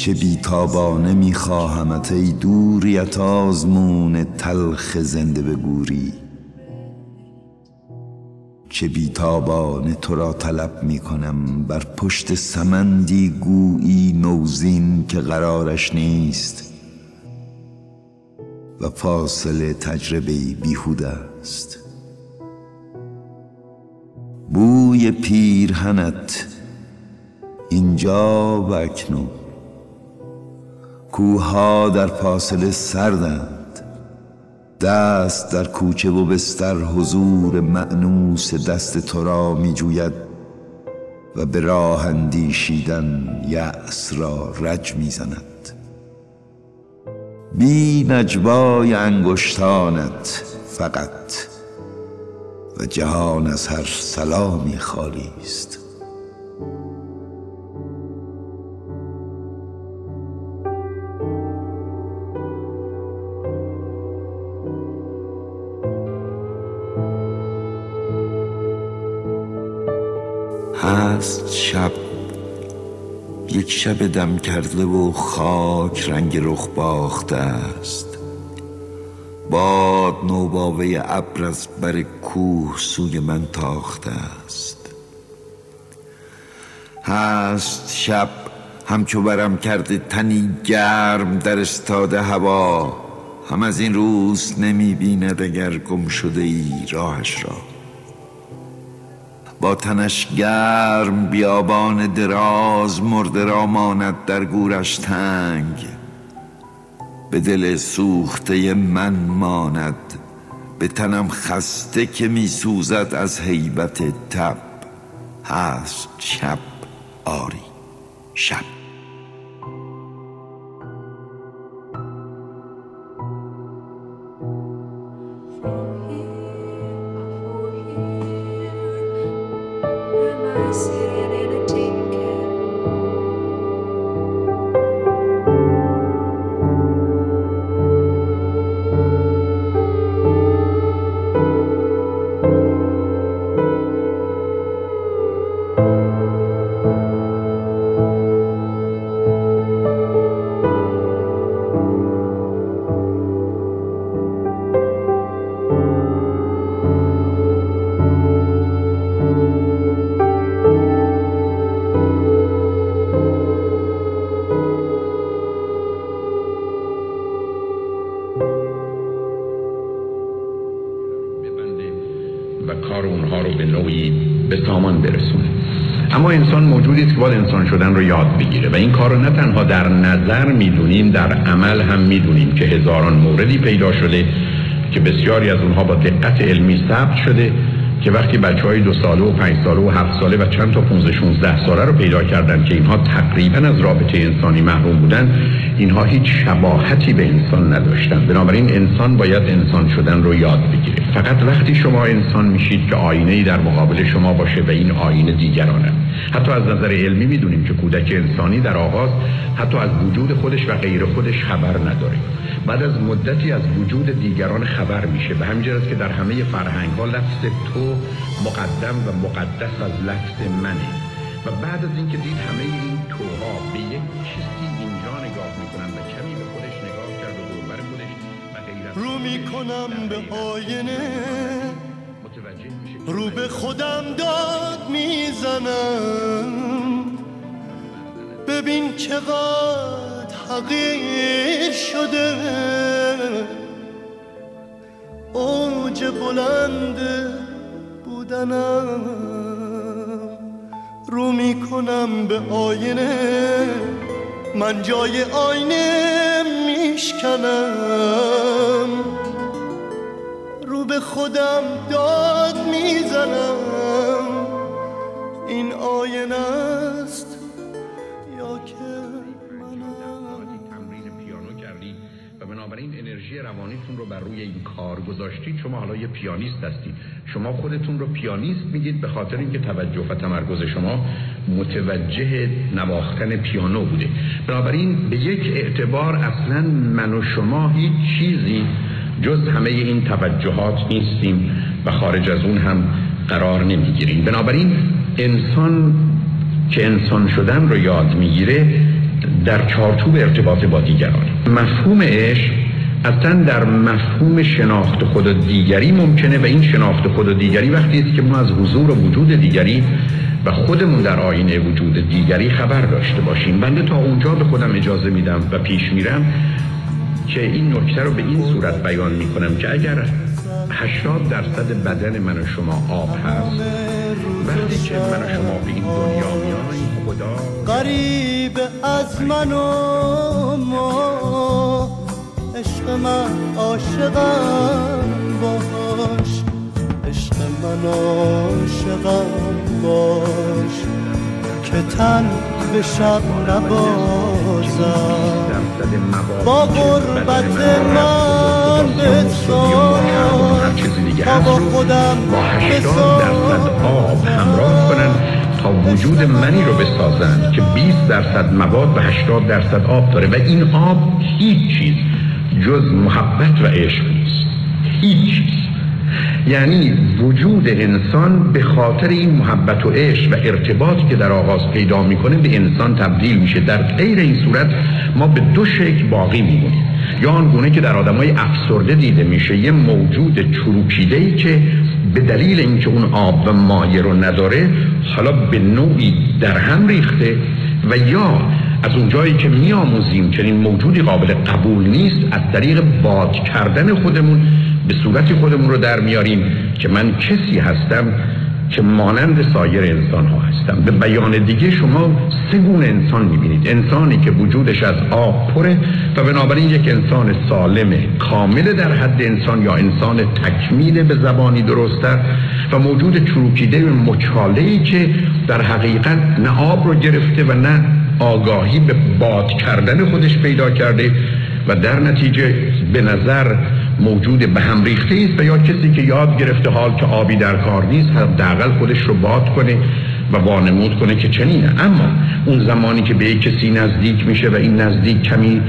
چه بیتابانه میخواهمت ای دوریت آزمون تلخ زنده به گوری چه بیتابانه تو را طلب می‌کنم بر پشت سمندی گویی نوزین که قرارش نیست. و فاصله تجربه بیهوده است. بوی پیرهنت اینجا و اکنون. کوها در فاصله سردند. دست در کوچه و بستر حضور معنوس دست تو را می جوید و به راه اندیشیدن یأس را رج می زند بی نجوای انگشتانت فقط و جهان از هر سلامی خالی است. هست شب. یک شب دم کرده و خاک رنگ رخ باخته است. باد نوباوه ابر از بر کوه سوی من تاخته است. هست شب همچو برم کرده تنی گرم در استاده هوا. هم از این روز نمی بیند اگر گم شده ای راهش را. با تنش گرم بیابان دراز مرده را ماند در گورش تنگ. به دل سوخته من ماند به تنم خسته که می سوزد از حیبت تب. هست شب آری شب. اما انسان موجودی است که باید انسان شدن رو یاد بگیره و این کار رو نه تنها در نظر می‌دونیم در عمل هم می‌دونیم که هزاران موردی پیدا شده که بسیاری از اونها با دقت علمی ثبت شده که وقتی بچه های دو ساله و پنج ساله و هفت ساله و چند تا 15 16 ساله رو پیدا کردن که اینها تقریبا از رابطه انسانی محروم بودن اینها هیچ شباهتی به انسان نداشتن. بنابراین انسان باید انسان شدن رو یاد بگیره. فقط وقتی شما انسان میشید که آینه ای در مقابل شما باشه و این آینه دیگرانه. حتی از نظر علمی می‌دونیم که کودک انسانی در آغاز حتی از وجود خودش و غیر خودش خبر نداره. بعد از مدتی از وجود دیگران خبر میشه به همین که در همه فرهنگ ها لفظ تو مقدم و مقدس از لفظ منه. و بعد از اینکه دید همه این توها به یک چیزی اینجا رو می‌کنم به آینه. رو به خودم داد می‌زنم. ببین چقدر حقیر شده. اوج بلند بودنم. رو می‌کنم به آینه. من جای آینه میشکنم. رو به خودم داد می‌زنم. این آینه است انرژی روانیتون رو بر روی این کار گذاشتید. شما حالا یه پیانیست هستید. شما خودتون رو پیانیست میگید به خاطر اینکه توجه و تمرکز شما متوجه نواختن پیانو بوده. بنابراین به یک اعتبار اصلا من و شما هیچ چیزی جز همه این توجهات نیستیم و خارج از اون هم قرار نمی‌گیریم. بنابراین انسان که انسان شدن رو یاد می‌گیره در چارچوب ارتباط با دیگران. مفهوم عشق اصلا در مفهوم شناخت خود دیگری ممکنه و این شناخت خود دیگری وقتی است که ما از حضور و وجود دیگری و خودمون در آینه وجود دیگری خبر داشته باشیم. بنده تا اونجا به خودم اجازه میدم و پیش میرم که این نکته رو به این صورت بیان می‌کنم که اگر 80 درصد بدن من و شما آب هست وقتی که من و شما به این دنیا میایم خدا قریب از من و عشق من عاشقم باش. عشق من عاشقم باش. که تن به شب نبازم. با غربت من به تا با خودم با 80 درصد آب همراه کنن تا وجود منی رو بسازند که 20 درصد مواد و 80 درصد آب داره. و این آب هیچ چیز. جز محبت و عشق نیست. هیچ. یعنی وجود انسان به خاطر این محبت و عشق و ارتباطی که در آغاز پیدا می‌کنه به انسان تبدیل میشه. در غیر این صورت ما به دو شکل باقی میمونیم. یا آنگونه که در آدمای افسرده دیده میشه یه موجود چروکیده ای که به دلیل اینکه اون آب و مایه رو نداره حالا به نوعی در هم ریخته و یا از اونجایی که میآموزیم چنین موجودی قابل قبول نیست از طریق باد کردن خودمون به صورت خودمون رو در میاریم که من کسی هستم که مانند سایر انسان ها هستم. به بیان دیگه شما سه گونه انسان می‌بینید. انسانی که وجودش از آب پره و بنابراین یک انسان سالم کامل در حد انسان یا انسان تکمیل به زبانی درستتر و موجود چروکیده مچاله ای که در حقیقت نه آب رو گرفته و نه آگاهی به باد کردن خودش پیدا کرده و در نتیجه به نظر موجود به هم ریخته است و یا کسی که یاد گرفته حال که آبی در کار نیست حداقل خودش رو باد کنه و وانمود کنه که چنینه. اما اون زمانی که به یک کسی نزدیک میشه و این نزدیک کمی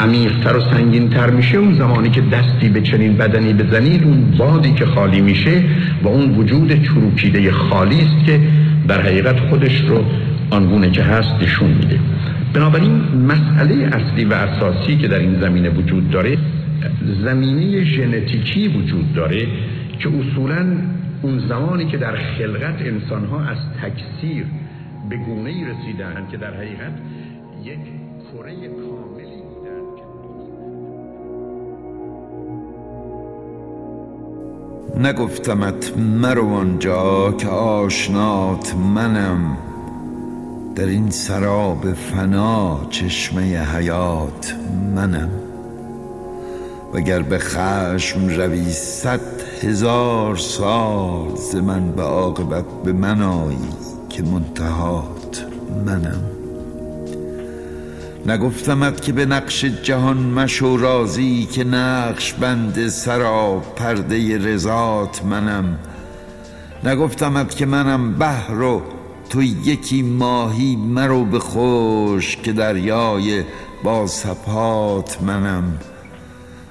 عمیقتر و سنگینتر میشه اون زمانی که دستی به چنین بدنی بزنید اون بادی که خالی میشه و اون وجود چروکیده خالی است که در حقیقت خودش رو آنگونه که هست نشون میده. بنابراین مسئله اصلی و اساسی که در این زمینه وجود داره زمینه ژنتیکی وجود داره که اصولا اون زمانی که در خلقت انسان ها از تکثیر به گونه ای رسیدن که در حقیقت یک کره کاملی بودن نگفتمت مرو آنجا که آشنات منم. در این سراب فنا چشمه حیات منم. وگر به خشم روی صد هزار سال ز من به عاقبت به من آیی که منتهات منم. نگفتمت که به نقش جهان مشو رازی که نقش بند سرا پرده رضات منم. نگفتمت که منم بحر و تو یکی ماهی مرو به خوش که دریای با سپات منم.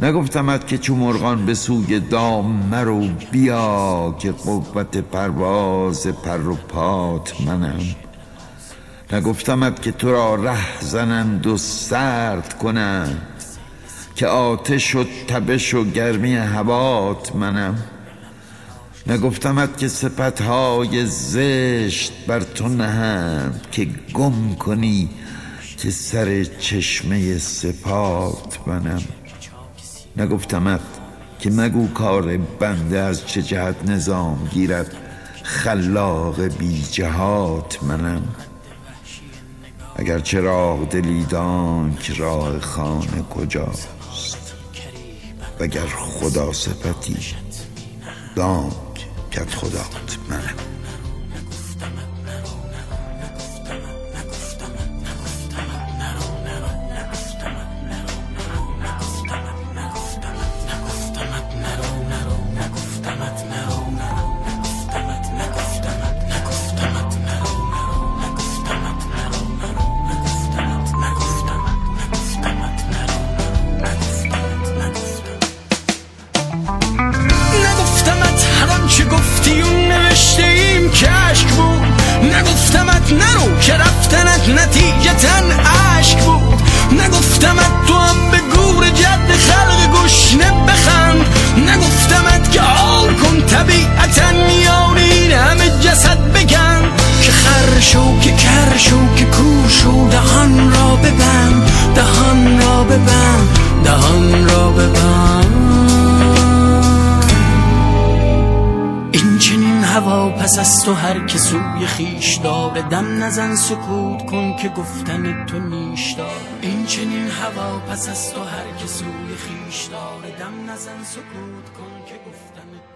نگفتمت که چو مرغان به سوی دام مرو بیا که قوت پرواز پر و پات منم. نگفتمت که تو را ره زنند و سرد کنند که آتش و تبش و گرمی هوات منم. نگفتمت که سپتهای زشت بر تو نهند که گم کنی که سر چشمه سپات منم نگفتمت که مگو کار بنده از چه جهت نظام گیرد خلاق بی جهات منم. اگر چراغ دلی که راه خانه کجاست؟ وگر خدا سپتی دانک کت خدات منم نگفتمت نرو که تو هر که سوی خیش داره دم نزن سکوت کن که گفتن تو نیش دار این چنین هوا پس از تو هر که سوی خیش داره دم نزن سکوت کن که گفتن تو